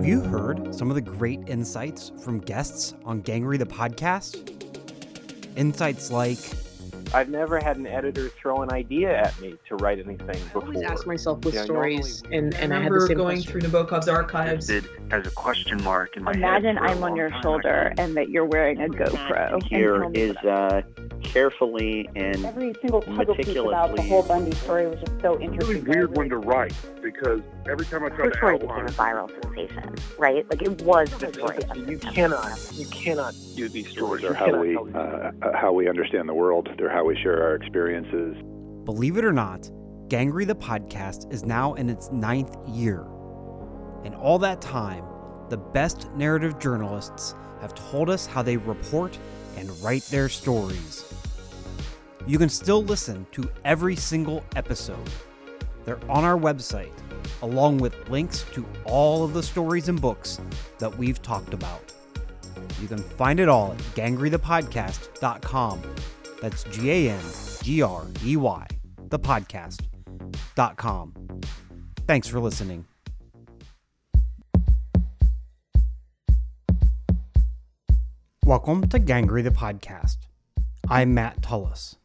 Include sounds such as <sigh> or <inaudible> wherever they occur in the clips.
Have you heard some of the great insights from guests on Gangrey the podcast? Insights like I've never had an editor throw an idea at me to write anything before. I always ask myself with Yeah, stories, and, I and I had remember the same going question. through Nabokov's archives. It as a question mark in my Imagine head. for a I'm on your time. shoulder and that you're wearing a GoPro. and here is uh, carefully and every single puzzle piece about the whole Bundy story was just so interesting. really weird one to write because every time I try Her to story it became a viral sensation, right? Like it was the story. of You cannot, you cannot do these stories. stories are how we uh, uh, how we understand the world. They're how we share our experiences. Believe it or not, Gangrey the podcast is now in its ninth year. In all that time, the best narrative journalists have told us how they report and write their stories. You can still listen to every single episode. They're on our website, along with links to all of the stories and books that we've talked about. You can find it all at gangreythepodcast.com. That's G A N G R E Y, the podcast.com. Thanks for listening. Welcome to Gangrey the Podcast. I'm Matt Tullis.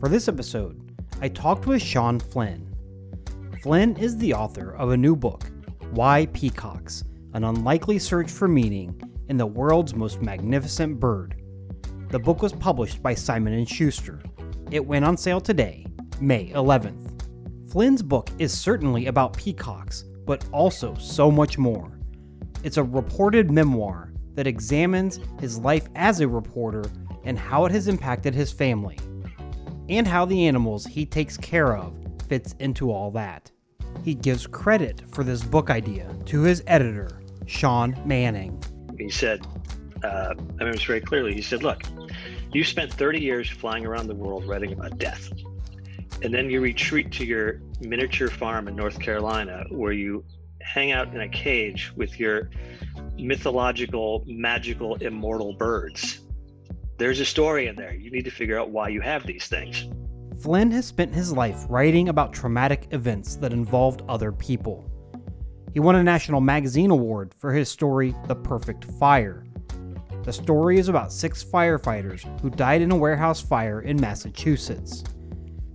For this episode, I talked with Sean Flynn. Flynn is the author of a new book, Why Peacocks An Unlikely Search for Meaning in the World's Most Magnificent Bird. The book was published by Simon & Schuster. It went on sale today, May 11th. Flynn's book is certainly about peacocks, but also so much more. It's a reported memoir that examines his life as a reporter and how it has impacted his family, and how the animals he takes care of fits into all that. He gives credit for this book idea to his editor, Sean Manning. he said, uh, I remember this very clearly. He said, Look, you spent 30 years flying around the world writing about death. And then you retreat to your miniature farm in North Carolina where you hang out in a cage with your mythological, magical, immortal birds. There's a story in there. You need to figure out why you have these things. Flynn has spent his life writing about traumatic events that involved other people. He won a National Magazine Award for his story, The Perfect Fire. The story is about six firefighters who died in a warehouse fire in Massachusetts.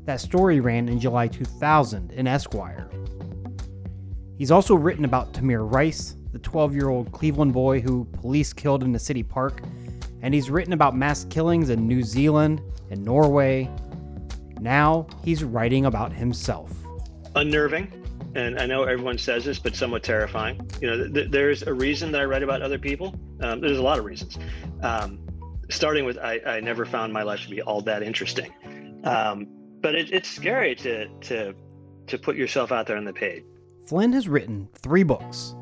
That story ran in July 2000 in Esquire. He's also written about Tamir Rice, the 12 year old Cleveland boy who police killed in a city park, and he's written about mass killings in New Zealand and Norway. Now he's writing about himself. Unnerving. And I know everyone says this, but somewhat terrifying. You know, th- there's a reason that I write about other people. Um, there's a lot of reasons. Um, starting with, I, I never found my life to be all that interesting. Um, but it, it's scary to, to, to put yourself out there on the page. Flynn has written three books.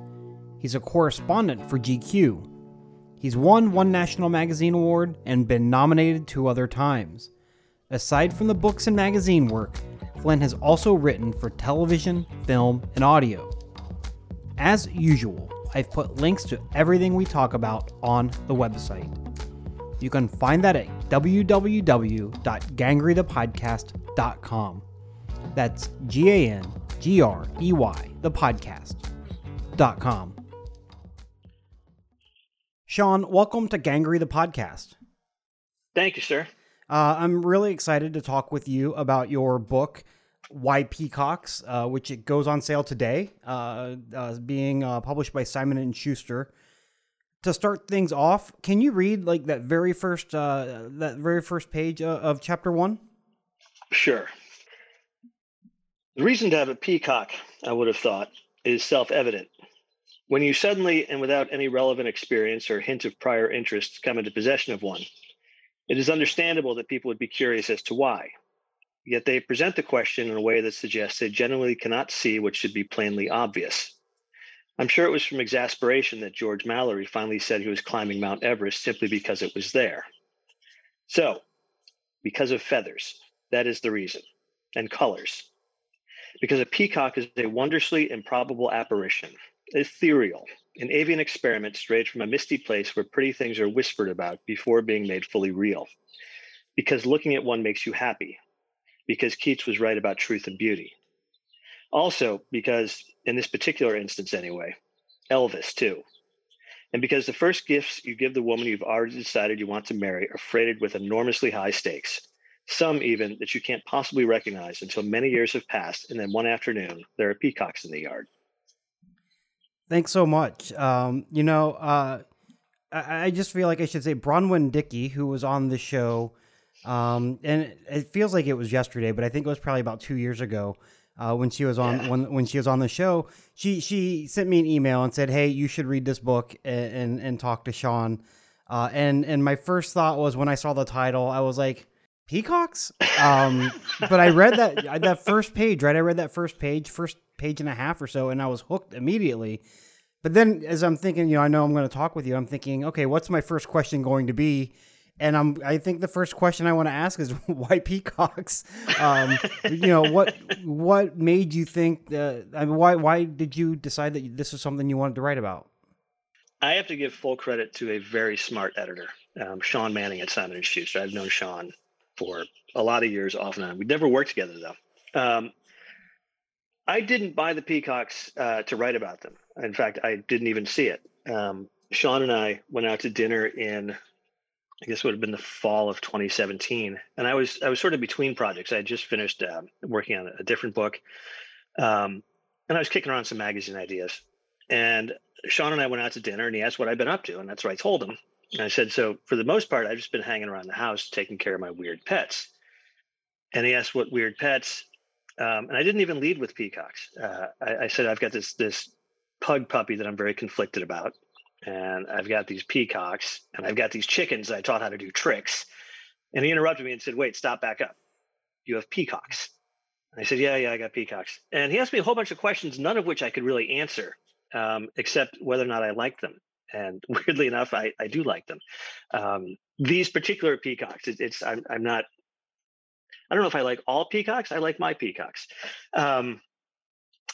He's a correspondent for GQ. He's won one National Magazine Award and been nominated two other times. Aside from the books and magazine work, Flynn has also written for television, film, and audio. As usual, I've put links to everything we talk about on the website. You can find that at www.gangreythepodcast.com. That's G A N G R E Y, the podcast.com. Sean, welcome to Gangrey the podcast. Thank you, sir. Uh, I'm really excited to talk with you about your book, Why Peacocks, uh, which it goes on sale today, uh, uh, being uh, published by Simon and Schuster. To start things off, can you read like that very first uh, that very first page of chapter one? Sure. The reason to have a peacock, I would have thought, is self evident. When you suddenly and without any relevant experience or hint of prior interest come into possession of one, it is understandable that people would be curious as to why. Yet they present the question in a way that suggests they generally cannot see what should be plainly obvious. I'm sure it was from exasperation that George Mallory finally said he was climbing Mount Everest simply because it was there. So, because of feathers, that is the reason, and colors. Because a peacock is a wondrously improbable apparition, ethereal, an avian experiment strayed from a misty place where pretty things are whispered about before being made fully real. Because looking at one makes you happy. Because Keats was right about truth and beauty. Also, because, in this particular instance anyway, Elvis, too. And because the first gifts you give the woman you've already decided you want to marry are freighted with enormously high stakes, some even that you can't possibly recognize until many years have passed, and then one afternoon there are peacocks in the yard. Thanks so much. Um, you know, uh, I, I, just feel like I should say Bronwen Dickey, who was on the show, um, and it feels like it was yesterday, but I think it was probably about two years ago uh, when she was on yeah. when when she was on the show. She she sent me an email and said, "Hey, you should read this book and and, and talk to Sean." Uh, and and my first thought was when I saw the title, I was like, "Peacocks." Um, but I read that that first page, right? I read that first page, first page and a half or so, and I was hooked immediately. But then, as I'm thinking, you know, I know I'm going to talk with you. I'm thinking, okay, what's my first question going to be? And I'm, I think the first question I want to ask is <laughs> why peacocks? Um, you know, what, what made you think? that? I mean, why, why did you decide that this was something you wanted to write about? I have to give full credit to a very smart editor, um, Sean Manning at Simon and Schuster. I've known Sean for a lot of years off and on. We never worked together though. Um, I didn't buy the peacocks uh, to write about them. In fact, I didn't even see it. Um, Sean and I went out to dinner in I guess it would have been the fall of 2017, and I was I was sort of between projects. I had just finished uh, working on a different book, um, and I was kicking around some magazine ideas. And Sean and I went out to dinner, and he asked what I'd been up to, and that's what I told him. And I said, "So for the most part, I've just been hanging around the house, taking care of my weird pets." And he asked what weird pets, um, and I didn't even lead with peacocks. Uh, I, I said I've got this this pug puppy that I'm very conflicted about and I've got these peacocks and I've got these chickens that I taught how to do tricks. And he interrupted me and said, Wait, stop back up. You have peacocks. And I said, Yeah, yeah, I got peacocks. And he asked me a whole bunch of questions, none of which I could really answer, um, except whether or not I liked them. And <laughs> weirdly enough, I, I do like them. Um, these particular peacocks, it, it's I'm, I'm not. I don't know if I like all peacocks. I like my peacocks. Um,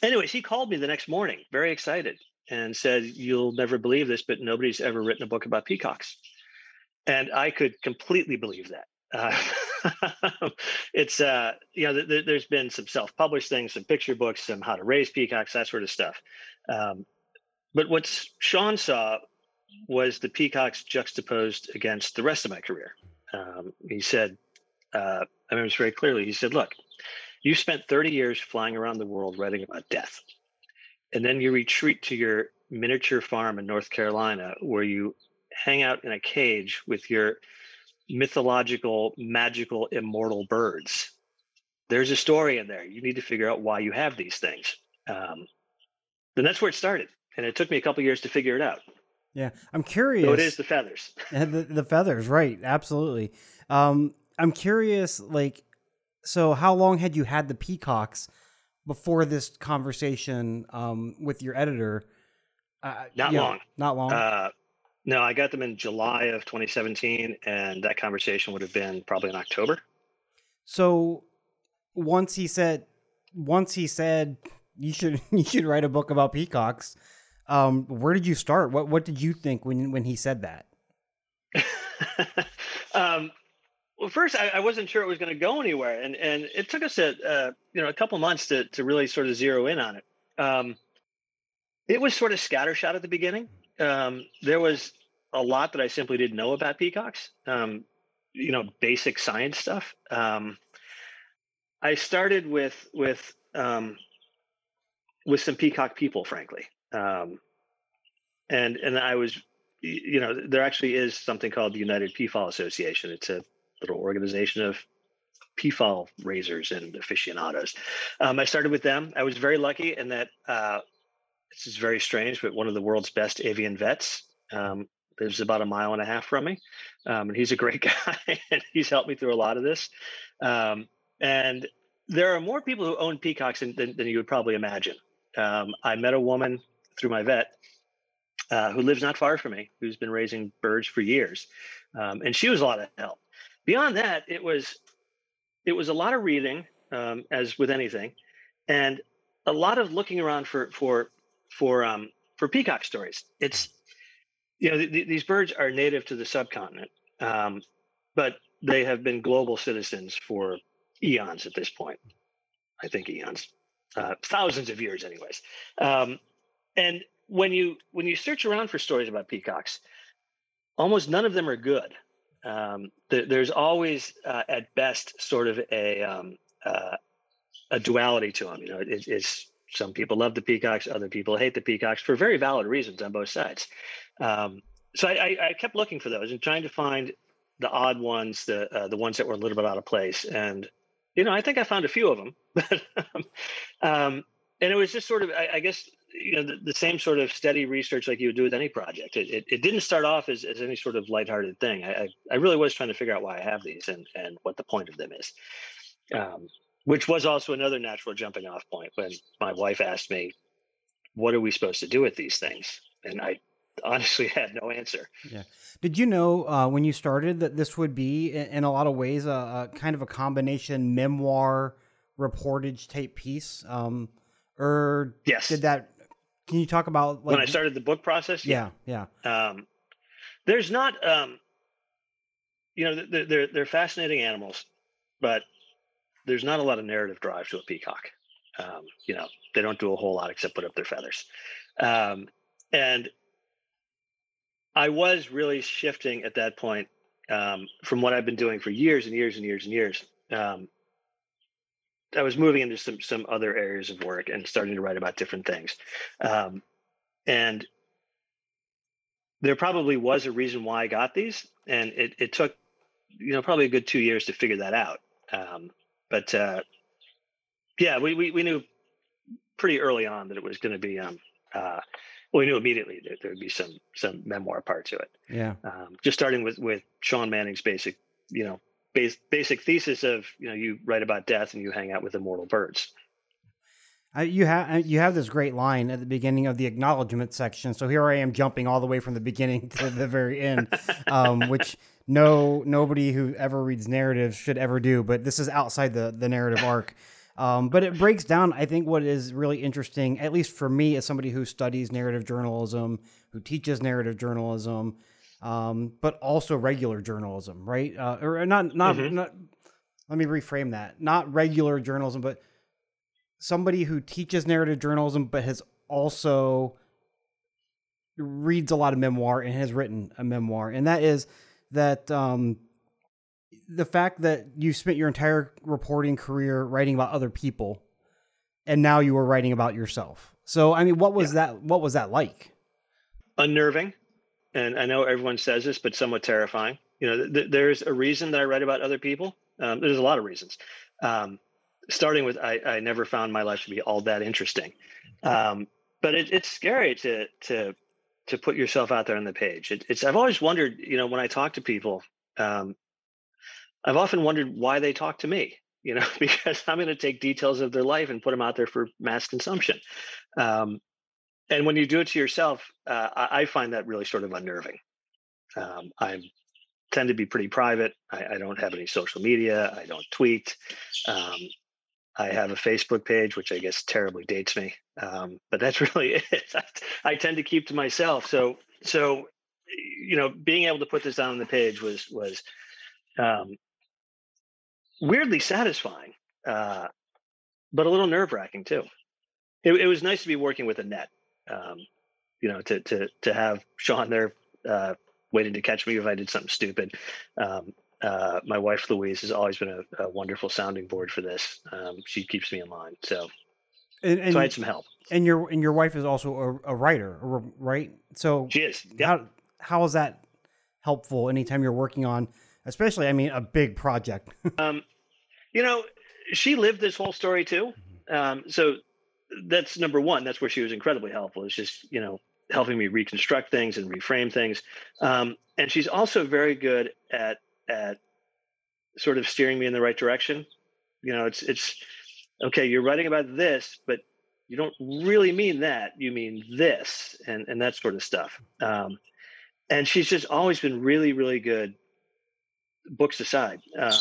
anyways, he called me the next morning, very excited, and said, You'll never believe this, but nobody's ever written a book about peacocks. And I could completely believe that. Uh, <laughs> it's, uh, you know, th- there's been some self published things, some picture books, some how to raise peacocks, that sort of stuff. Um, but what Sean saw was the peacocks juxtaposed against the rest of my career. Um, he said, uh, I remember this very clearly. He said, Look, you spent 30 years flying around the world writing about death and then you retreat to your miniature farm in North Carolina where you hang out in a cage with your mythological, magical, immortal birds. There's a story in there. You need to figure out why you have these things. Um, that's where it started. And it took me a couple years to figure it out. Yeah, I'm curious. So it is the feathers. <laughs> the, the feathers, right? Absolutely. Um, I'm curious, like, so how long had you had the peacocks before this conversation um, with your editor. Uh, not long. Not long. Uh, no, I got them in July of 2017, and that conversation would have been probably in October. So once he said, once he said you should <laughs> you should write a book about peacocks. Um, where did you start? What what did you think when when he said that? <laughs> um, well, first I, I, wasn't sure it was going to go anywhere, and and it took us a uh, you know a couple months to to really sort of zero in on it. Um, it was sort of scattershot at the beginning. Um, there was a lot that I simply didn't know about peacocks. Um, you know, basic science stuff. Um, I started with with with some peacock people, frankly, um, and and I was you know there actually is something called the United Peafowl Association. It's a little organization of peafowl raisers and aficionados. Um, I started with them. I was very lucky in that uh, this is very strange, but one of the world's best avian vets um, lives about a mile and a half from me, um, and he's a great <laughs> guy, and he's helped me through a lot of this. Um, and there are more people who own peacocks than, than, than you would probably imagine. Um, I met a woman through my vet uh, who lives not far from me, who's been raising birds for years, um, and she was a lot of help beyond that, it was it was a lot of reading, um, as with anything, and a lot of looking around for for for um, for peacock stories. It's you know th- th- these birds are native to the subcontinent, um, but they have been global citizens for eons at this point. I think eons, uh, thousands of years, anyways. Um, and when you when you search around for stories about peacocks, almost none of them are good. Um, there, there's always, uh, at best, sort of a um, uh, a duality to them. You know, it, it's some people love the peacocks, other people hate the peacocks for very valid reasons on both sides. Um, so I, I, I, kept looking for those and trying to find the odd ones, the uh, the ones that were a little bit out of place. And you know, I think I found a few of them. <laughs> um, and it was just sort of, I, I guess, you know, the, the, same sort of steady research like you would do with any project. It, it, it didn't start off as, as any sort of lighthearted thing. I, I, I, really was trying to figure out why I have these and, and what the point of them is. Um, which was also another natural jumping off point when my wife asked me, what are we supposed to do with these things? And I honestly <laughs> had no answer. Yeah. Did you know uh, when you started that this would be, in a lot of ways, a, a kind of a combination memoir reportage type piece? Um, or yes, did that? Can you talk about like, when I started the book process? Yeah, yeah. yeah. Um, there's not, um, you know, they're, they're they're fascinating animals, but there's not a lot of narrative drive to a peacock. Um, you know, they don't do a whole lot except put up their feathers. Um, and I was really shifting at that point um, from what I've been doing for years and years and years and years. Um, I was moving into some some other areas of work and starting to write about different things. Um, and there probably was a reason why I got these, and it, it took you know probably a good two years to figure that out. Um, but uh, yeah, we, we we knew pretty early on that it was going to be um, uh, well, we knew immediately that there would be some some memoir part to it. Yeah. Um, just starting with with Sean Manning's basic, you know, base, basic thesis of you know you write about death and you hang out with immortal birds. Uh, you have you have this great line at the beginning of the acknowledgement section. So here I am jumping all the way from the beginning <laughs> to the very end, um, which no nobody who ever reads narratives should ever do. But this is outside the the narrative arc. Um, but it breaks down, I think, what is really interesting, at least for me, as somebody who studies narrative journalism, who teaches narrative journalism, um, but also regular journalism, right? Uh, or not, not, mm-hmm. not. Let me reframe that: not regular journalism, but somebody who teaches narrative journalism, but has also reads a lot of memoir and has written a memoir, and that is that um, the fact that you spent your entire reporting career writing about other people, and now you are writing about yourself. So, I mean, what was yeah. that? What was that like? Unnerving and I know everyone says this, but somewhat terrifying. You know, th- there's a reason that I write about other people. Um, there's a lot of reasons. Um, starting with, I, I, never found my life to be all that interesting, um, but it, it's scary to to to put yourself out there on the page. It, it's I've always wondered, you know, when I talk to people, um, I've often wondered why they talk to me. You know, <laughs> because I'm going to take details of their life and put them out there for mass consumption. Um, and when you do it to yourself, uh, I, I, find that really sort of unnerving. Um, I tend to be pretty private. I, I, don't have any social media. I don't tweet. Um, I have a Facebook page, which I guess terribly dates me, um, but that's <laughs> really it. I, tend to keep to myself. So, so you know, being able to put this down on the page was was um, weirdly satisfying, uh, but a little nerve wracking too. It, it was nice to be working with Annette um, you know, to to to have Sean there uh, waiting to catch me if I did something stupid. Um, uh, my wife Louise has always been a, a wonderful sounding board for this. Um, she keeps me in line, so and, and, so I had some help. And your and your wife is also a, a writer, right? So she is. How how is that helpful anytime you're working on, especially I mean, a big project? <laughs> um, you know, she lived this whole story too. Mm-hmm. Um, so that's number one. That's where she was incredibly helpful. It's just you know helping me reconstruct things and reframe things. Um, and she's also very good at at sort of steering me in the right direction. You know, it's it's okay. You're writing about this, but you don't really mean that. You mean this, and and that sort of stuff. Um, and she's just always been really, really good. Books aside, um,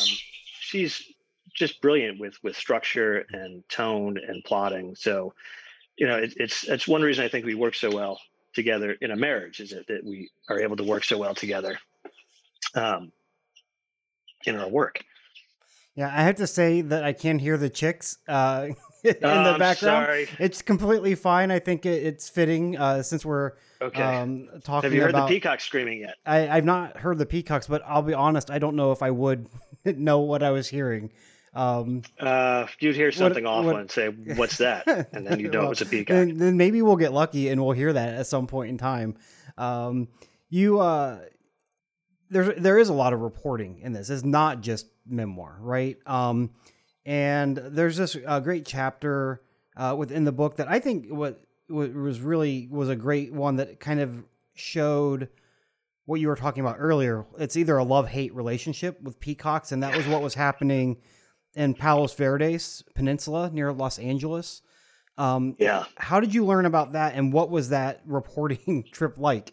she's just brilliant with with structure and tone and plotting. So, you know, it, it's it's one reason I think we work so well together in a marriage is that, that we are able to work so well together um, in our work. Yeah, I have to say that I can't hear the chicks uh, <laughs> in Oh, the background. sorry. It's completely fine. I think it, it's fitting uh, since we're Okay. um, talking Have you heard about. the peacock screaming yet? I, I've not heard the peacocks, but I'll be honest. I don't know if I would <laughs> know what I was hearing. Um, Uh, you'd hear something what- awful what- and say, "What's that?" And then you know well, it was a <laughs> peacock. Then, then maybe we'll get lucky and we'll hear that at some point in time. Um, you uh, there's there is a lot of reporting in this. It's not just memoir, right? Um, and there's this uh, great chapter uh, within the book that I think what, what was really was a great one that kind of showed what you were talking about earlier. It's either a love hate relationship with peacocks, and that was what was happening in Palos Verdes Peninsula near Los Angeles. Um, Yeah. How did you learn about that, and what was that <laughs> reporting trip like?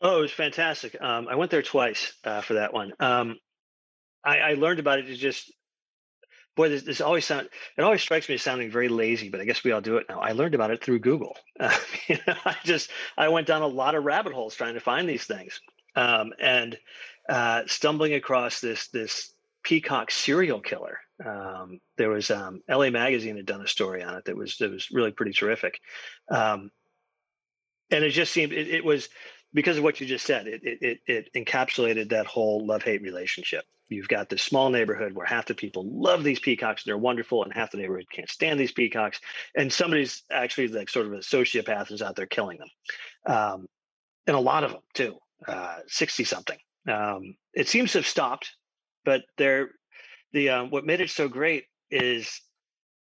Oh, it was fantastic. Um, I went there twice uh, for that one. Um, I, I learned about it. Just, boy, this, this always sound. It always strikes me as sounding very lazy, but I guess we all do it now. I learned about it through Google. Uh, you know, I just I went down a lot of rabbit holes trying to find these things, um, and uh, stumbling across this this peacock serial killer. Um, there was um, L.A. Magazine had done a story on it that was that was really pretty terrific, um, and it just seemed it, it was because of what you just said, it, it, it, encapsulated that whole love hate relationship. You've got this small neighborhood where half the people love these peacocks, they're wonderful, and half the neighborhood can't stand these peacocks. And somebody's actually like sort of a sociopath is out there killing them. Um, and a lot of them too, 60 something. Um, it seems to have stopped, but they're the um, what made it so great is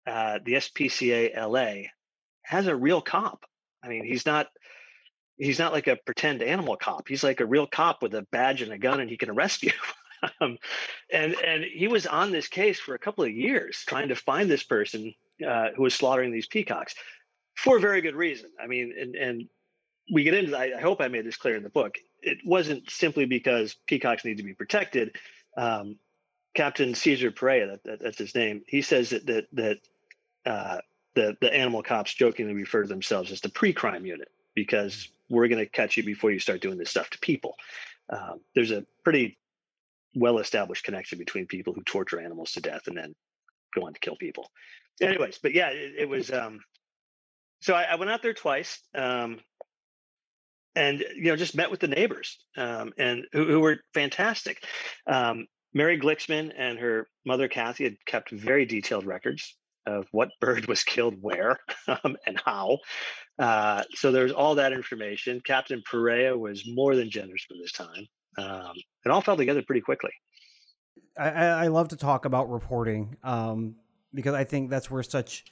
uh, the SPCA LA has a real cop. I mean, he's not he's not like a pretend animal cop. He's like a real cop with a badge and a gun, and he can arrest you. <laughs> um, and and he was on this case for a couple of years trying to find this person uh, who was slaughtering these peacocks for a very good reason. I mean, and and we get into. I, I hope I made this clear in the book. It wasn't simply because peacocks need to be protected. Um, Captain Caesar Perea, that, that, that's his name. He says that that that uh, the the animal cops jokingly refer to themselves as the pre-crime unit because we're going to catch you before you start doing this stuff to people. Um, there's a pretty well established connection between people who torture animals to death and then go on to kill people. Anyways, but yeah, it, it was. Um, so I, I, went out there twice, um, and you know, just met with the neighbors, um, and who, who, were fantastic. Um, Mary Glicksman and her mother Kathy had kept very detailed records of what <laughs> bird was killed where um, and how. Uh, so there's all that information. Captain Perea was more than generous for this time. Um, it all fell together pretty quickly. I, I love to talk about reporting um, because I think that's where such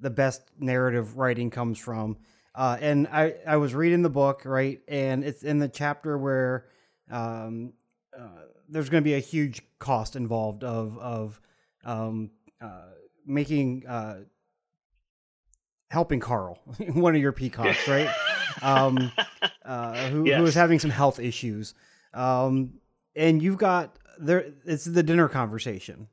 the best narrative writing comes from. Uh, and I, I was reading the book, right? And it's in the chapter where um, uh, there's going to be a huge cost involved of, of um, uh, making uh, helping Carl, <laughs> one of your peacocks, right? <laughs> um, uh, who, Yes. who is having some health issues. Um, and you've got there, it's the dinner conversation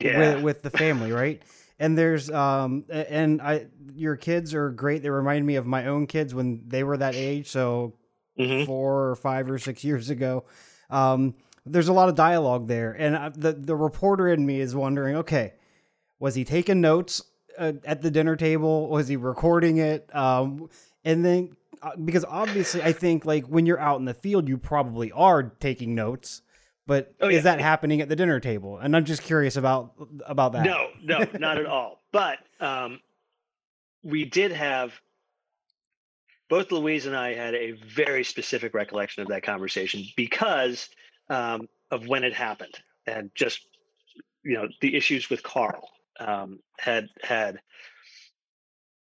Yeah. with, with the family, right? And there's, um, and I, your kids are great. They remind me of my own kids when they were that age. So Mhm. four or five or six years ago. Um, there's a lot of dialogue there, and I, the the reporter in me is wondering, okay, was he taking notes uh, at the dinner table? Was he recording it? Um, and then uh, because obviously, I think like when you're out in the field, you probably are taking notes. But Oh, is yeah. that happening at the dinner table? And I'm just curious about about that. No, no, not at all. But um, we did have both Louise and I had a very specific recollection of that conversation because um, of when it happened and just you know the issues with Carl um, had had.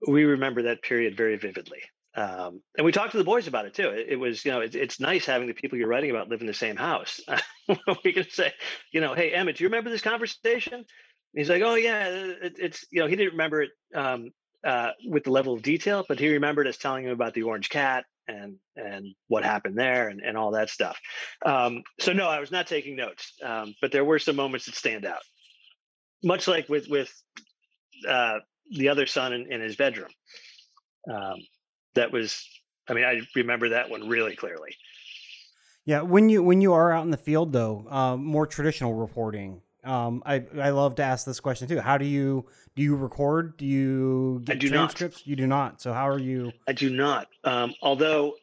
We remember that period very vividly. Um, and we talked to the boys about it too. It, it was, you know, it, it's nice having the people you're writing about live in the same house. <laughs> we can say, you know, hey Emmett, do you remember this conversation? And he's like, oh yeah, it, it's you know he didn't remember it um, uh, with the level of detail, but he remembered us telling him about the orange cat and and what happened there and, and all that stuff. Um, so no, I was not taking notes, um, but there were some moments that stand out, much like with with uh, the other son in, in his bedroom. Um, that was, I mean, I remember that one really clearly. Yeah, when you when you are out in the field though, um, more traditional reporting. Um, I I love to ask this question too. How do you do you record? Do you get do not. transcripts? You do not. So how are you? I do not. Um, although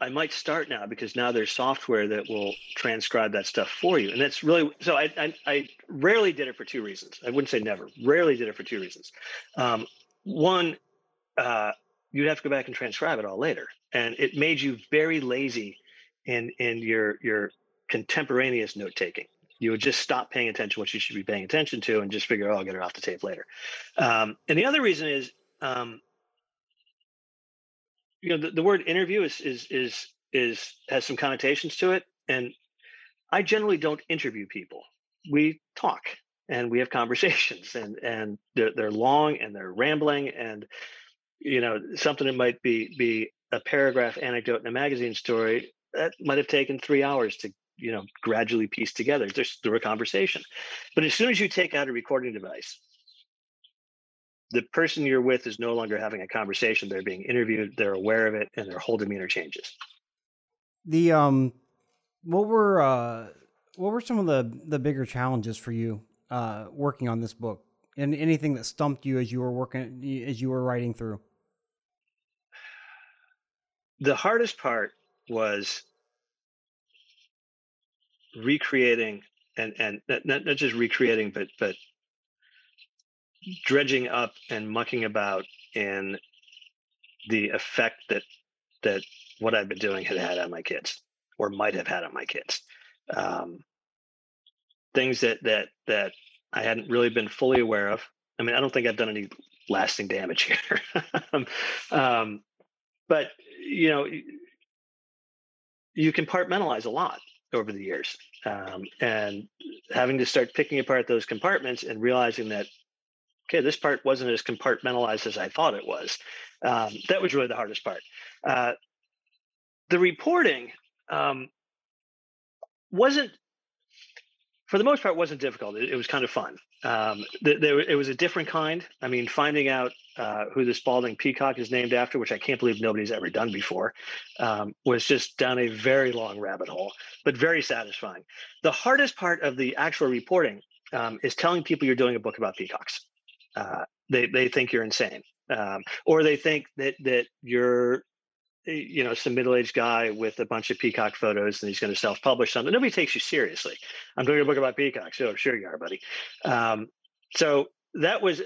I might start now because now there's software that will transcribe that stuff for you, and that's really so. I I, I rarely did it for two reasons. I wouldn't say never. Rarely did it for two reasons. Um, one, uh, you'd have to go back and transcribe it all later, and it made you very lazy in in your your contemporaneous note taking. You would just stop paying attention to what you should be paying attention to, and just figure, oh, I'll get it off the tape later. Um, and the other reason is. Um, you know the, the word interview is is is is has some connotations to it and i generally don't interview people we talk and we have <laughs> conversations and and they're, they're long and they're rambling and you know something that might be be a paragraph anecdote in a magazine story that might have taken three hours to you know gradually piece together just through a conversation. But as soon as you take out a recording device the person you're with is no longer having a conversation. They're being interviewed they're aware of it and their whole demeanor changes. The um, what were uh, what were some of the the bigger challenges for you uh, working on this book, and anything that stumped you as you were working as you were writing through? The hardest part was recreating and and not, not just recreating but but dredging up and mucking about in the effect that that what I've been doing had had on my kids or might have had on my kids. Um, things that that that I hadn't really been fully aware of. I mean, I don't think I've done any lasting damage here. <laughs> um, but you know, you compartmentalize a lot over the years, um, and having to start picking apart those compartments and realizing that okay, this part wasn't as compartmentalized as I thought it was. Um, that was really the hardest part. Uh, the reporting um, wasn't, for the most part, wasn't difficult. It, it was kind of fun. Um, th- there, it was a different kind. I mean, finding out uh, who the Spalding peacock is named after, which I can't believe nobody's ever done before, um, was just down a very long rabbit hole, but very satisfying. The hardest part of the actual reporting um, is telling people you're doing a book about peacocks. Uh, they they think you're insane, um, or they think that that you're you know some middle-aged guy with a bunch of peacock photos and he's going to self-publish something. Nobody takes you seriously. I'm doing a book about peacocks. Oh, sure you are, buddy. Um, so that was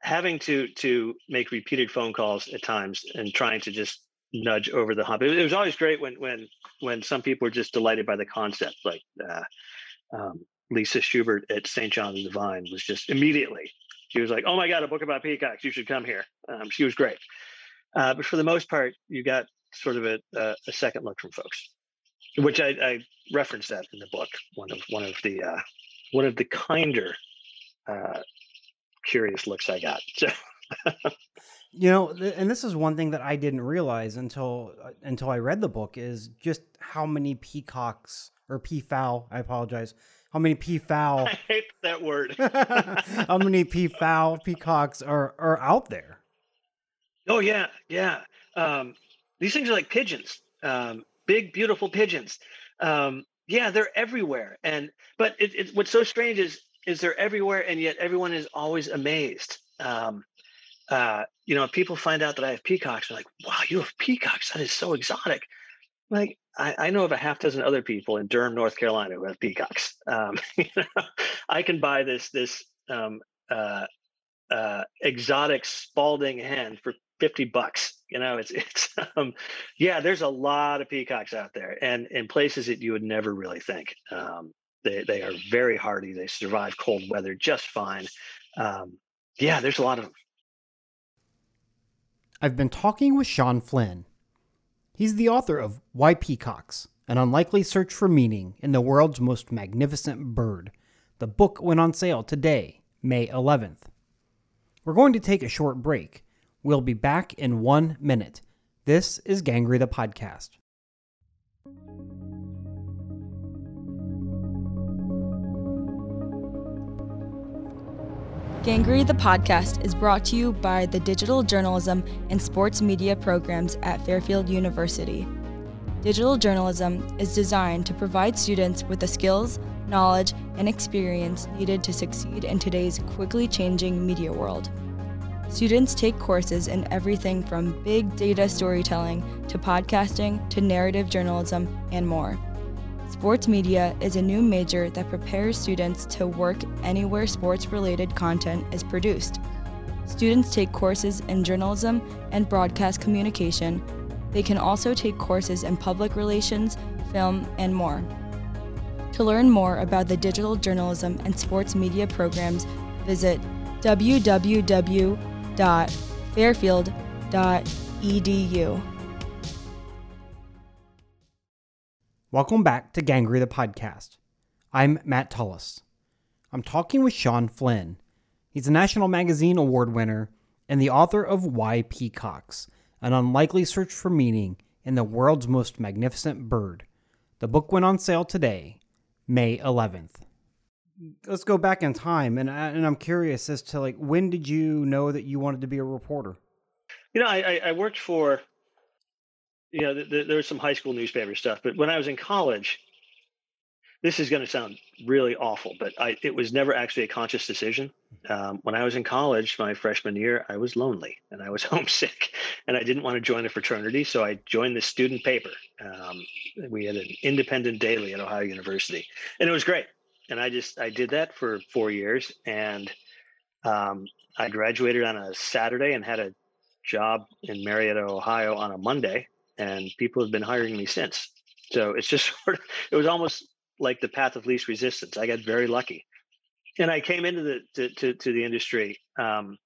having to to make repeated phone calls at times and trying to just nudge over the hump. It, it was always great when when when some people were just delighted by the concept, like. Uh, um, Lisa Schubert at St. John the Divine was just immediately she was like, "Oh my God, a book about peacocks! You should come here." Um, she was great, uh, but for the most part, you got sort of a, a, a second look from folks, which I, I, referenced that in the book. One of one of the uh, one of the kinder, uh, curious looks I got. <laughs> So. you know, and this is one thing that I didn't realize until uh, until I read the book is just how many peacocks or peafowl. I apologize how many <laughs> peafowl I hate that word. <laughs> how many peafowl peacocks are are out there? Oh yeah, yeah. Um, these things are like pigeons, um, big beautiful pigeons. Um, yeah, they're everywhere. And but it, it, what's so strange is is they're everywhere, and yet everyone is always amazed. Um, uh, you know, people find out that I have peacocks. They're like, "Wow, you have peacocks! That is so exotic." Like, I, I, know of a half dozen other people in Durham, North Carolina, who have peacocks. Um, <laughs> you know, I can buy this this um, uh, uh, exotic Spalding hen for fifty bucks. You know, it's <laughs> it's um, yeah. There's a lot of peacocks out there, and in places that you would never really think. Um, they they are very hardy. They survive cold weather just fine. Um, yeah, there's a lot of them. I've been talking with Sean Flynn. He's the author of Why Peacocks An Unlikely Search for Meaning in the World's Most Magnificent Bird. The book went on sale today, May 11th. We're going to take a short break. We'll be back in one minute. This is Gangrey the Podcast. Gangrey the podcast is brought to you by the Digital Journalism and Sports Media programs at Fairfield University. Digital journalism is designed to provide students with the skills, knowledge, and experience needed to succeed in today's quickly changing media world. Students take courses in everything from big data storytelling to podcasting to narrative journalism and more. Sports media is a new major that prepares students to work anywhere sports related content is produced. Students take courses in journalism and broadcast communication. They can also take courses in public relations, film, and more. To learn more about the digital journalism and sports media programs, visit www.fairfield.edu. Welcome back to Gangrey the podcast. I'm Matt Tullis. I'm talking with Sean Flynn. He's a National Magazine Award winner and the author of Why Peacocks, an unlikely search for meaning in the world's most magnificent bird. The book went on sale today, May 11th. Let's go back in time, and, I, and I'm curious as to like when did you know that you wanted to be a reporter? You know, I, I worked for, you know, there was some high school newspaper stuff, but when I was in college, this is going to sound really awful, but I, it was never actually a conscious decision. Um, when I was in college, my freshman year, I was lonely and I was <laughs> homesick and I didn't want to join a fraternity. So I joined the student paper. Um, we had an independent daily at Ohio University and it was great. And I just, I did that for four years and um, I graduated on a Saturday and had a job in Marietta, Ohio on a Monday. And people have been hiring me since. So it's just <laughs> sort of, it was almost like the path of least resistance. I got very lucky, and I came into the to to, to the industry um,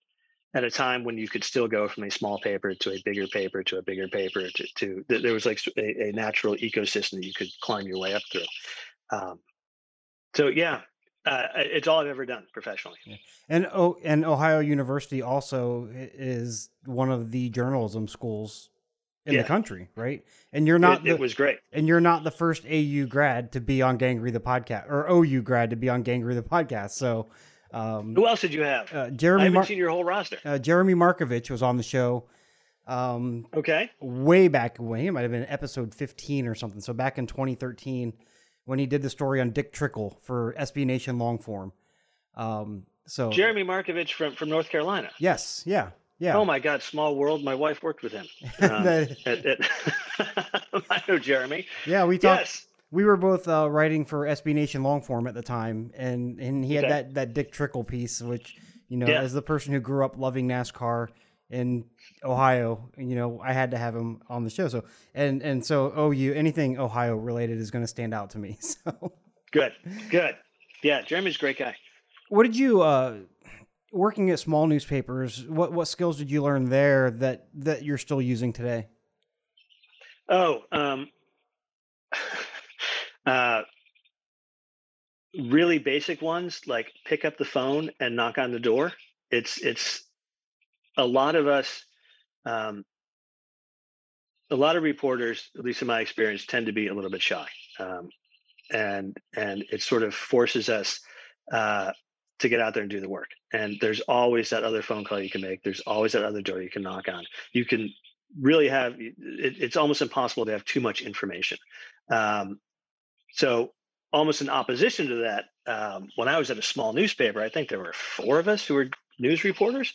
at a time when you could still go from a small paper to a bigger paper to a bigger paper to, to there was like a, a natural ecosystem that you could climb your way up through. Um, so yeah, uh, it's all I've ever done professionally. Yeah. And oh, and Ohio University also is one of the journalism schools in yeah. the country, right? And you're not. It, the, it, was great. And you're not the first AU grad to be on Gangrey the podcast, or OU grad to be on Gangrey the podcast. So, um, who else did you have? Uh, Jeremy. I haven't Mar- seen your whole roster. Uh, Jeremy Markovich was on the show. Um, okay. Way back when, it might have been episode 15 or something. So back in 2013, when he did the story on Dick Trickle for SB Nation Longform. Um, so Jeremy Markovich from from North Carolina. Yes. Yeah. Yeah. Oh my God, small world. My wife worked with him. <laughs> Um, at, at, <laughs> I know Jeremy. Yeah, we talked. Yes. We were both uh, writing for SB Nation Longform at the time, and and he had okay. that that Dick Trickle piece, which you know, yeah. as the person who grew up loving NASCAR in Ohio, you know, I had to have him on the show. So and and so OU anything Ohio related is going to stand out to me. <laughs> So good, good. Yeah, Jeremy's a great guy. What did you uh working at small newspapers, what what skills did you learn there that that you're still using today? Oh, um, <laughs> uh, really basic ones like pick up the phone and knock on the door. It's it's a lot of us. Um, a lot of reporters, at least in my experience, tend to be a little bit shy, um, and and it sort of forces us uh, to get out there and do the work. And there's always that other phone call you can make. There's always that other door you can knock on. You can really have it, it's almost impossible to have too much information. Um, so almost in opposition to that, um, when I was at a small newspaper, I think there were four of us who were news reporters.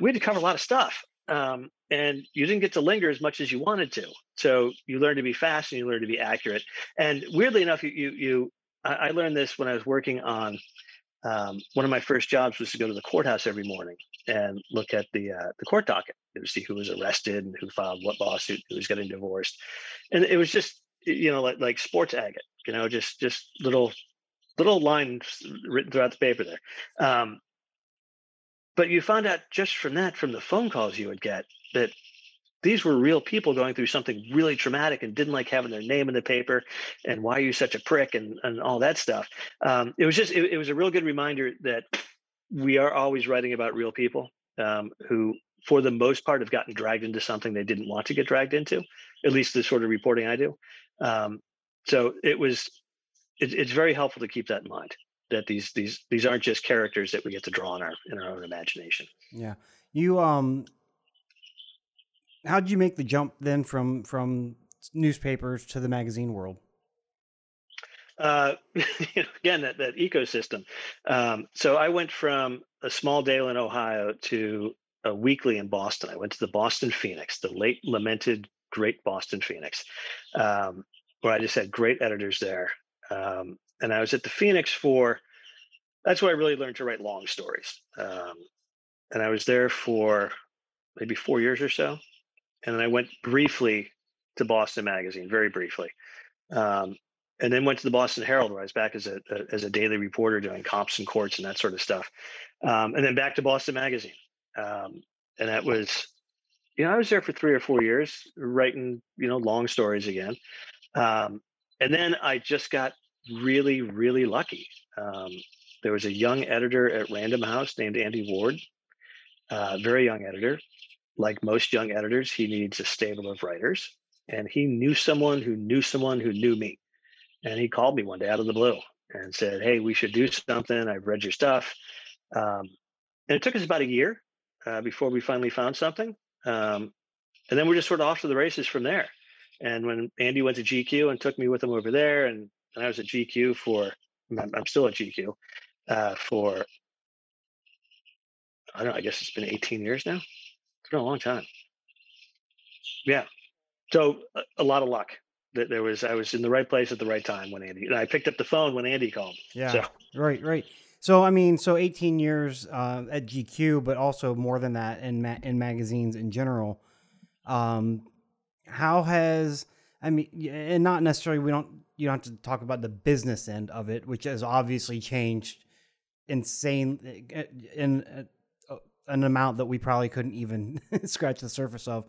We had to cover a lot of stuff. Um, and you didn't get to linger as much as you wanted to. So you learn to be fast and you learn to be accurate. And weirdly enough, you you, you I learned this when I was working on um, one of my first jobs was to go to the courthouse every morning and look at the uh, the court docket to see who was arrested and who filed what lawsuit, who was getting divorced, and it was just you know like like sports agate, you know, just just little little lines written throughout the paper there. Um, but you found out just from that, from the phone calls you would get, that these were real people going through something really traumatic and didn't like having their name in the paper and why are you such a prick and, and all that stuff. Um, it was just it, it, was a real good reminder that we are always writing about real people um, who for the most part have gotten dragged into something they didn't want to get dragged into at least the sort of reporting i do. Um, so it was it, it's very helpful to keep that in mind that these these these aren't just characters that we get to draw in our in our own imagination yeah you um how did you make the jump then from from newspapers to the magazine world? uh, <laughs> again, that, that ecosystem. Um, so I went from a small dale in Ohio to a weekly in Boston. I went to the Boston Phoenix, the late lamented great Boston Phoenix, um, where I just had great editors there. Um, and I was at the Phoenix for that's where I really learned to write long stories. Um, and I was there for maybe four years or so. And then I went briefly to Boston Magazine, very briefly. Um, and then went to the Boston Herald, where I was back as a, a, as a daily reporter doing comps and courts and that sort of stuff. Um, and then back to Boston Magazine, um, and that was, you know, I was there for three or four years writing, you know, long stories again. Um, and then I just got really, really lucky. Um, there was a young editor at Random House named Andy Ward, uh, very young editor. Like most young editors, he needs a stable of writers. And he knew someone who knew someone who knew me. And he called me one day out of the blue and said, Hey, we should do something. I've read your stuff. Um, and it took us about a year uh, before we finally found something. Um, and then we're just sort of off to the races from there. And when Andy went to GQ and took me with him over there, and, and I was at GQ for, I'm, still at GQ uh, for, I don't know, I guess it's been 18 years now. It's been a long time. Yeah. So a, a lot of luck that there was, I was in the right place at the right time when Andy, and I picked up the phone when Andy called. Yeah. So, Right, right. So I mean, so 18 years uh, at GQ, but also more than that in ma- in magazines in general. Um, how has I mean, and not necessarily we don't you don't have to talk about the business end of it, which has obviously changed insane uh, in uh, an amount that we probably couldn't even <laughs> scratch the surface of.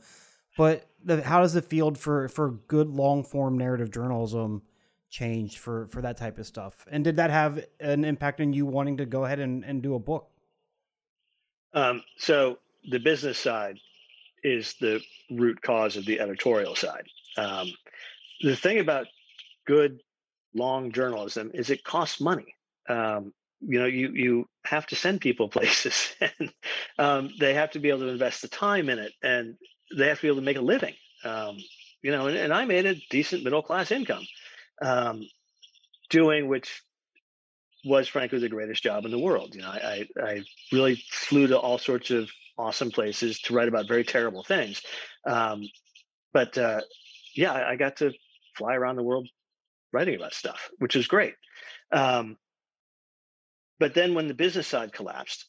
But the, how does the field for for good long form narrative journalism change for for that type of stuff? And did that have an impact on you wanting to go ahead and, and do a book? Um, so the business side is the root cause of the editorial side. Um, the thing about good long journalism is it costs money. Um, you know, you you have to send people <laughs> places, and um, they have to be able to invest the time in it, and they have to be able to make a living. Um, you know, and, and, I made a decent middle class income um, doing which was frankly the greatest job in the world. You know, I, I, I really flew to all sorts of awesome places to write about very terrible things. Um, but uh, yeah, I, I, got to fly around the world writing about stuff, which is great. Um, but then when the business side collapsed,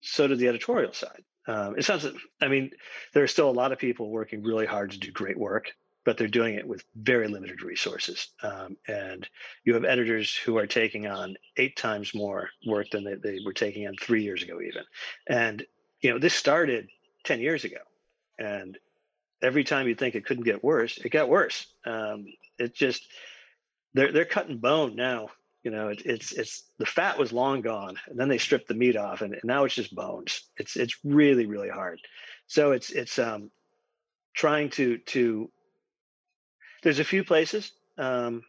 so did the editorial side. Um, it sounds, I mean, there are still a lot of people working really hard to do great work, but they're doing it with very limited resources. Um, and you have editors who are taking on eight times more work than they, they were taking on three years ago, even. And, you know, this started 10 years ago. And every time you think it couldn't get worse, it got worse. Um, it just, they're, they're cutting bone now you know it, it's it's the fat was long gone and then they stripped the meat off and, and, now it's just bones. It's it's really really hard. So it's it's um trying to to there's a few places um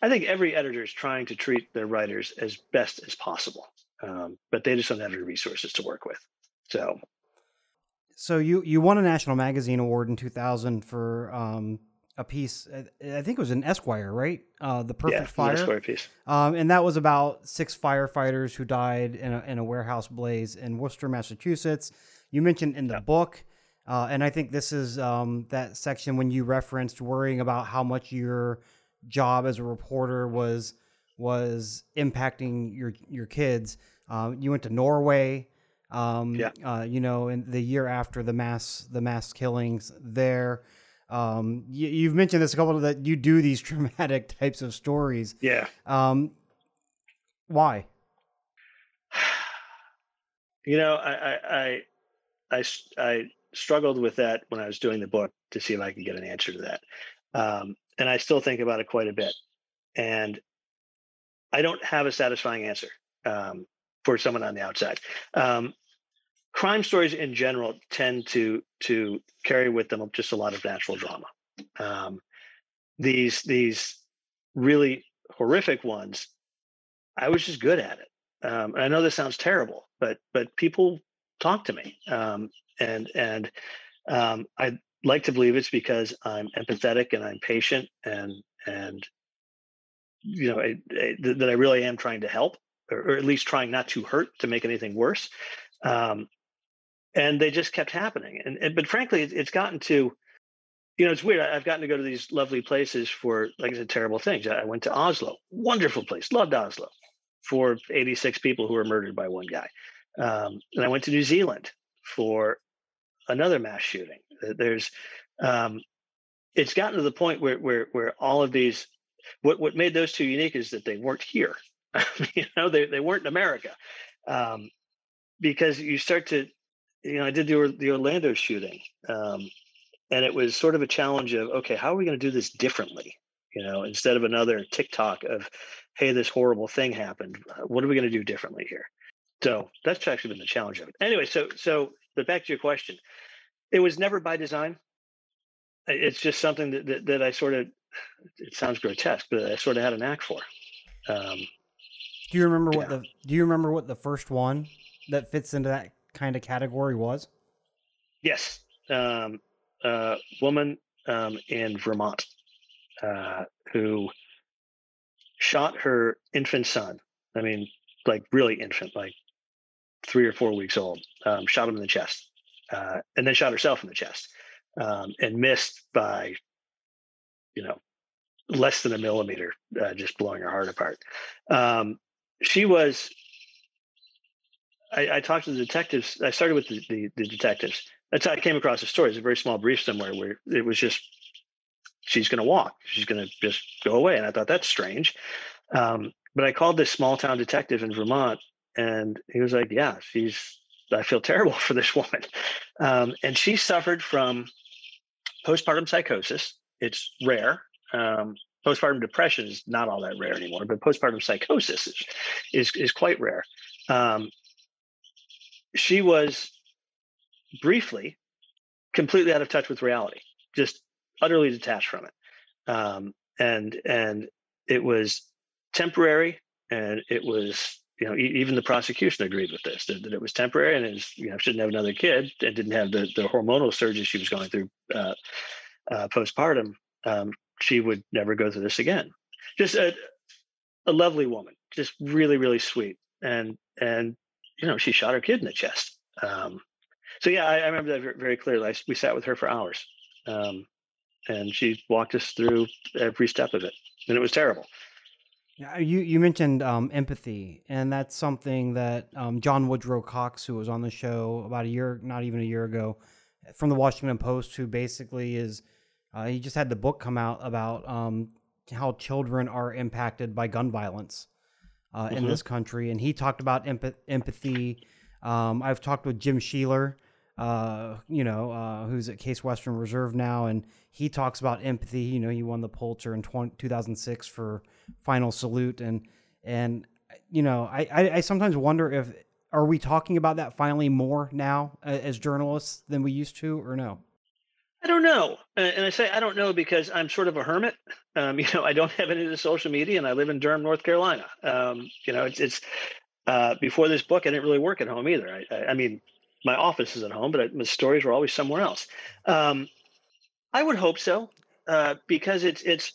i think every editor is trying to treat their writers as best as possible um, but they just don't have the resources to work with. So so you you won a national magazine award in 2000 for um a piece. I think it was an Esquire, right? Uh, the Perfect yeah, Fire. Esquire piece. Um, and that was about six firefighters who died in a, in a warehouse blaze in Worcester, Massachusetts. You mentioned in the yeah. book, uh, and I think this is um, that section when you referenced worrying about how much your job as a reporter was was impacting your your kids. Um, you went to Norway. Um, yeah. Uh, you know, in the year after the mass the mass killings there. Um, you, have mentioned this a couple of that you do these <laughs> traumatic types of stories. Yeah. Um, why? You know, I, I, I, I, I, struggled with that when I was doing the book to see if I could get an answer to that. Um, and I still think about it quite a bit. And I don't have a satisfying answer um, for someone on the outside. Um, crime stories in general tend to to carry with them just a lot of natural drama. Um, these these really horrific ones, I was just good at it. Um, I know this sounds terrible, but but people talk to me, um, and and um, I like to believe it's because I'm empathetic and I'm patient and and you know, a, a, that I really am trying to help, or, or, at least trying not to hurt to make anything worse. Um, and they just kept happening. And, and but frankly, it, it's gotten to, you know, it's weird. I've gotten to go to these lovely places for, like I said, terrible things. I went to Oslo, wonderful place, loved Oslo, for 86 people who were murdered by one guy. Um, and I went to New Zealand for another mass shooting. There's, um, it's gotten to the point where where where all of these, what what made those two unique is that they weren't here. <laughs> you know, they they weren't in America, um, because you start to, you know, I did the the Orlando shooting, um, and it was sort of a challenge of okay, how are we going to do this differently? You know, instead of another tick-tock of, hey, this horrible thing happened. What are we going to do differently here? So that's actually been the challenge of it. Anyway, so so but back to your question, it was never by design. It's just something that that, that I sort of. It sounds grotesque, but I sort of had a knack for. Um, do you remember what the Do you remember what the first one that fits into that kind of category was? Yes, um, uh, woman um, in Vermont uh, who shot her infant son. I mean, like really infant, like three or four weeks old, um, shot him in the chest, uh, and then shot herself in the chest, um, and missed by, you know, less than a millimeter, uh, just blowing her heart apart. Um, she was. I, I, talked to the detectives. I started with the, the, the detectives. That's how I came across the story. It's a very small brief somewhere where it was just she's going to walk. She's going to just go away. And I thought that's strange. Um, but I called this small town detective in Vermont and he was like, "Yeah, she's. I feel terrible <laughs> for this woman, um, and she suffered from postpartum psychosis. It's rare. Um, postpartum depression is not all that rare anymore, but postpartum psychosis is is, is quite rare. Um, she was briefly completely out of touch with reality, just utterly detached from it, um, and and it was temporary, and it was you know, even the prosecution agreed with this that, that it was temporary and is you know shouldn't have another kid and didn't have the the hormonal surges she was going through uh, uh, postpartum. Um, she would never go through this again. Just a, a lovely woman, just really really sweet, and and you know she shot her kid in the chest. Um, so yeah, I, I, remember that very clearly. I, we sat with her for hours, um, and she walked us through every step of it, and it was terrible. You you mentioned um, empathy, and that's something that um, John Woodrow Cox, who was on the show about a year, not even a year ago, from the Washington Post, who basically is uh, he just had the book come out about um, how children are impacted by gun violence uh, mm-hmm. in this country, and he talked about empath- empathy. Um, I've talked with Jim Sheeler, uh, you know, uh, who's at Case Western Reserve now, and he talks about empathy. You know, he won the Pulitzer in 20, 2006 for Final Salute, and and you know, I, I, I sometimes wonder if are we talking about that finally more now as journalists than we used to, or no? I don't know, and I say I don't know because I'm sort of a hermit. Um, <laughs> you know, I don't have any of the social media, and I live in Durham, North Carolina. Um, you know, it's it's uh, before this book, I didn't really work at home either. I, I, I mean, my office is at home, but I, my stories were always somewhere else. Um, I would hope so, uh, because it's it's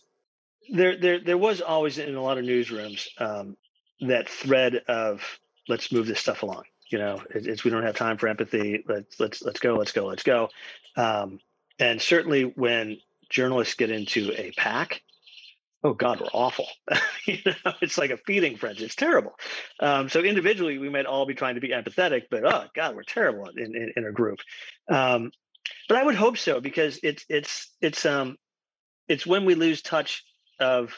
there there there was always in a lot of newsrooms um, that thread of let's move this stuff along. You know, it, it's we don't have time for empathy. Let's let's let's go, let's go, let's go. And certainly when journalists get into a pack, oh God, we're awful. <laughs> you know, it's like a feeding frenzy. It's terrible. Um, so individually, we might all be trying to be empathetic, but oh God, we're terrible in, in, in a group. Um, but I would hope so because it's it's it's um it's when we lose touch of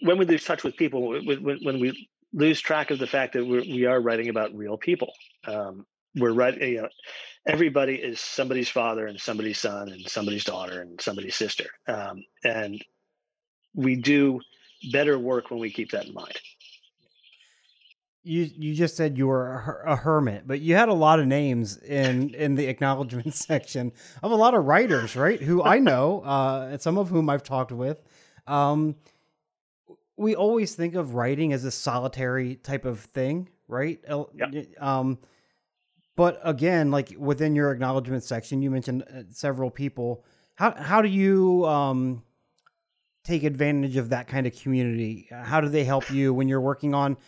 when we lose touch with people when, when we lose track of the fact that we're, we are writing about real people. Um, we're right you know, everybody is somebody's father and somebody's son and somebody's daughter and somebody's sister. Um, and we do better work when we keep that in mind. You you just said you were a, hermit, but you had a lot of names in in the acknowledgement <laughs> section of a lot of writers, right? Who I know, uh, and some of whom I've talked with. Um, we always think of writing as a solitary type of thing, right? Yep. Um, but again, like within your acknowledgement section, you mentioned uh, several people. How how do you um, take advantage of that kind of community? How do they help you when you're working on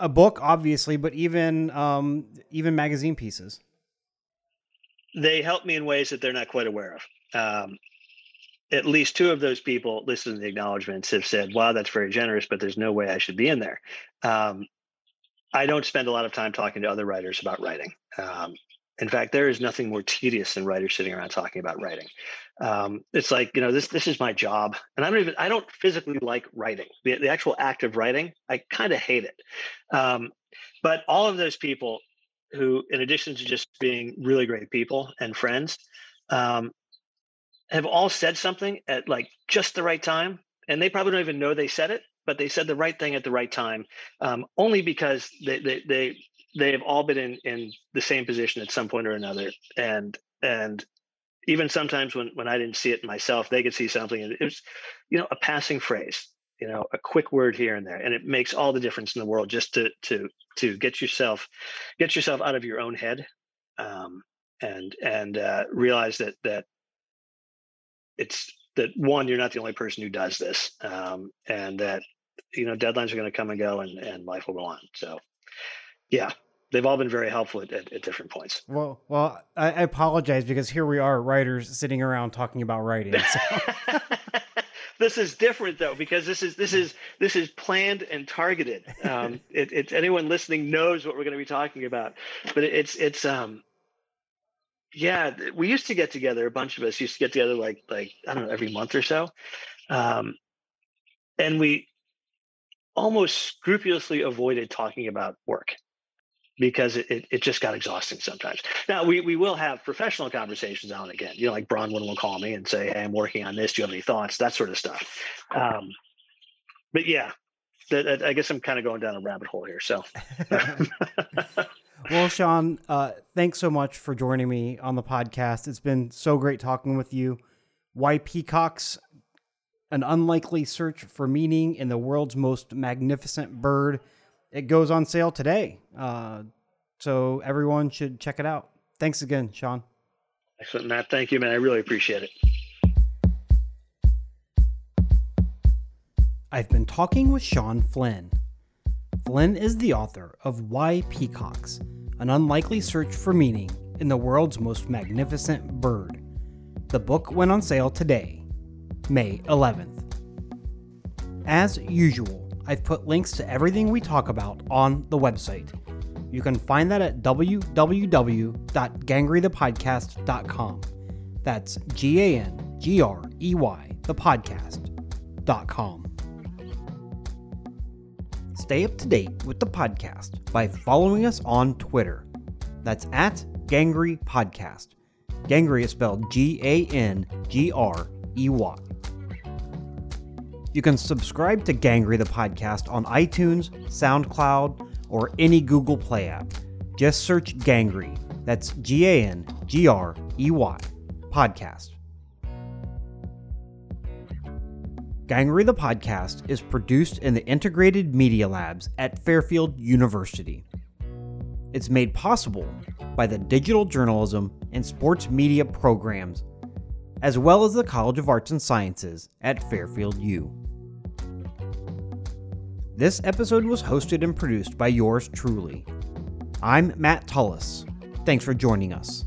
a book, obviously, but even um, even magazine pieces? They help me in ways that they're not quite aware of. Um, at least two of those people listed in the acknowledgments have said, "Wow, that's very generous, but there's no way I should be in there." Um, I don't spend a lot of time talking to other writers about writing. Um, in fact, there is nothing more tedious than writers sitting around talking about writing. Um, it's like you know this this is my job, and I don't even I don't physically like writing. The, the actual act of writing, I kind of hate it. Um, but all of those people who, in addition to just being really great people and friends, um, have all said something at like just the right time, and they probably don't even know they said it, but they said the right thing at the right time, um, only because they they they they have all been in in the same position at some point or another, and and even sometimes when when I didn't see it myself, they could see something, and it was, you know, a passing phrase, you know, a quick word here and there, and it makes all the difference in the world just to to to get yourself get yourself out of your own head, um, and and uh, realize that that it's that one you're not the only person who does this um, and that you know deadlines are going to come and go and, and life will go on so yeah they've all been very helpful at, at, at different points Well, well, I, I apologize because here we are, writers sitting around talking about writing. So. <laughs> this is different though because this is this is this is planned and targeted um <laughs> it, it's anyone listening knows what we're going to be talking about but it, it's it's um yeah we used to get together a bunch of us used to get together like like i don't know every month or so um and we almost scrupulously avoided talking about work because it, it, just got exhausting sometimes. Now we, we will have professional conversations and again. You know, like Bronwen will call me and say, "Hey, I'm working on this. Do you have any thoughts?" That sort of stuff. Um, but yeah, I guess I'm kind of going down a rabbit hole here. So, <laughs> well, Sean, uh, thanks so much for joining me on the podcast. It's been so great talking with you. Why peacocks? An unlikely search for meaning in the world's most magnificent bird it goes on sale today. Uh, so everyone should check it out. Thanks again, Sean. Excellent, Matt. Thank you, man. I really appreciate it. I've been talking with Sean Flynn. Flynn is the author of Why Peacocks An Unlikely Search for Meaning in the World's Most Magnificent Bird. The book went on sale today, May 11th. As usual, I've put links to everything we talk about on the website. You can find that at www.gangreythepodcast.com. That's G A N G R E Y, the podcast.com. Stay up to date with the podcast by following us on Twitter. That's at Gangrey Podcast. Gangrey is spelled G A N G R E Y. You can subscribe to Gangrey the podcast on iTunes, SoundCloud, or any Google Play app. Just search Gangrey. That's G A N G R E Y podcast. Gangrey the podcast is produced in the Integrated Media Labs at Fairfield University. It's made possible by the Digital Journalism and Sports Media programs, as well as the College of Arts and Sciences at Fairfield U. This episode was hosted and produced by yours truly. I'm Matt Tullis. Thanks for joining us.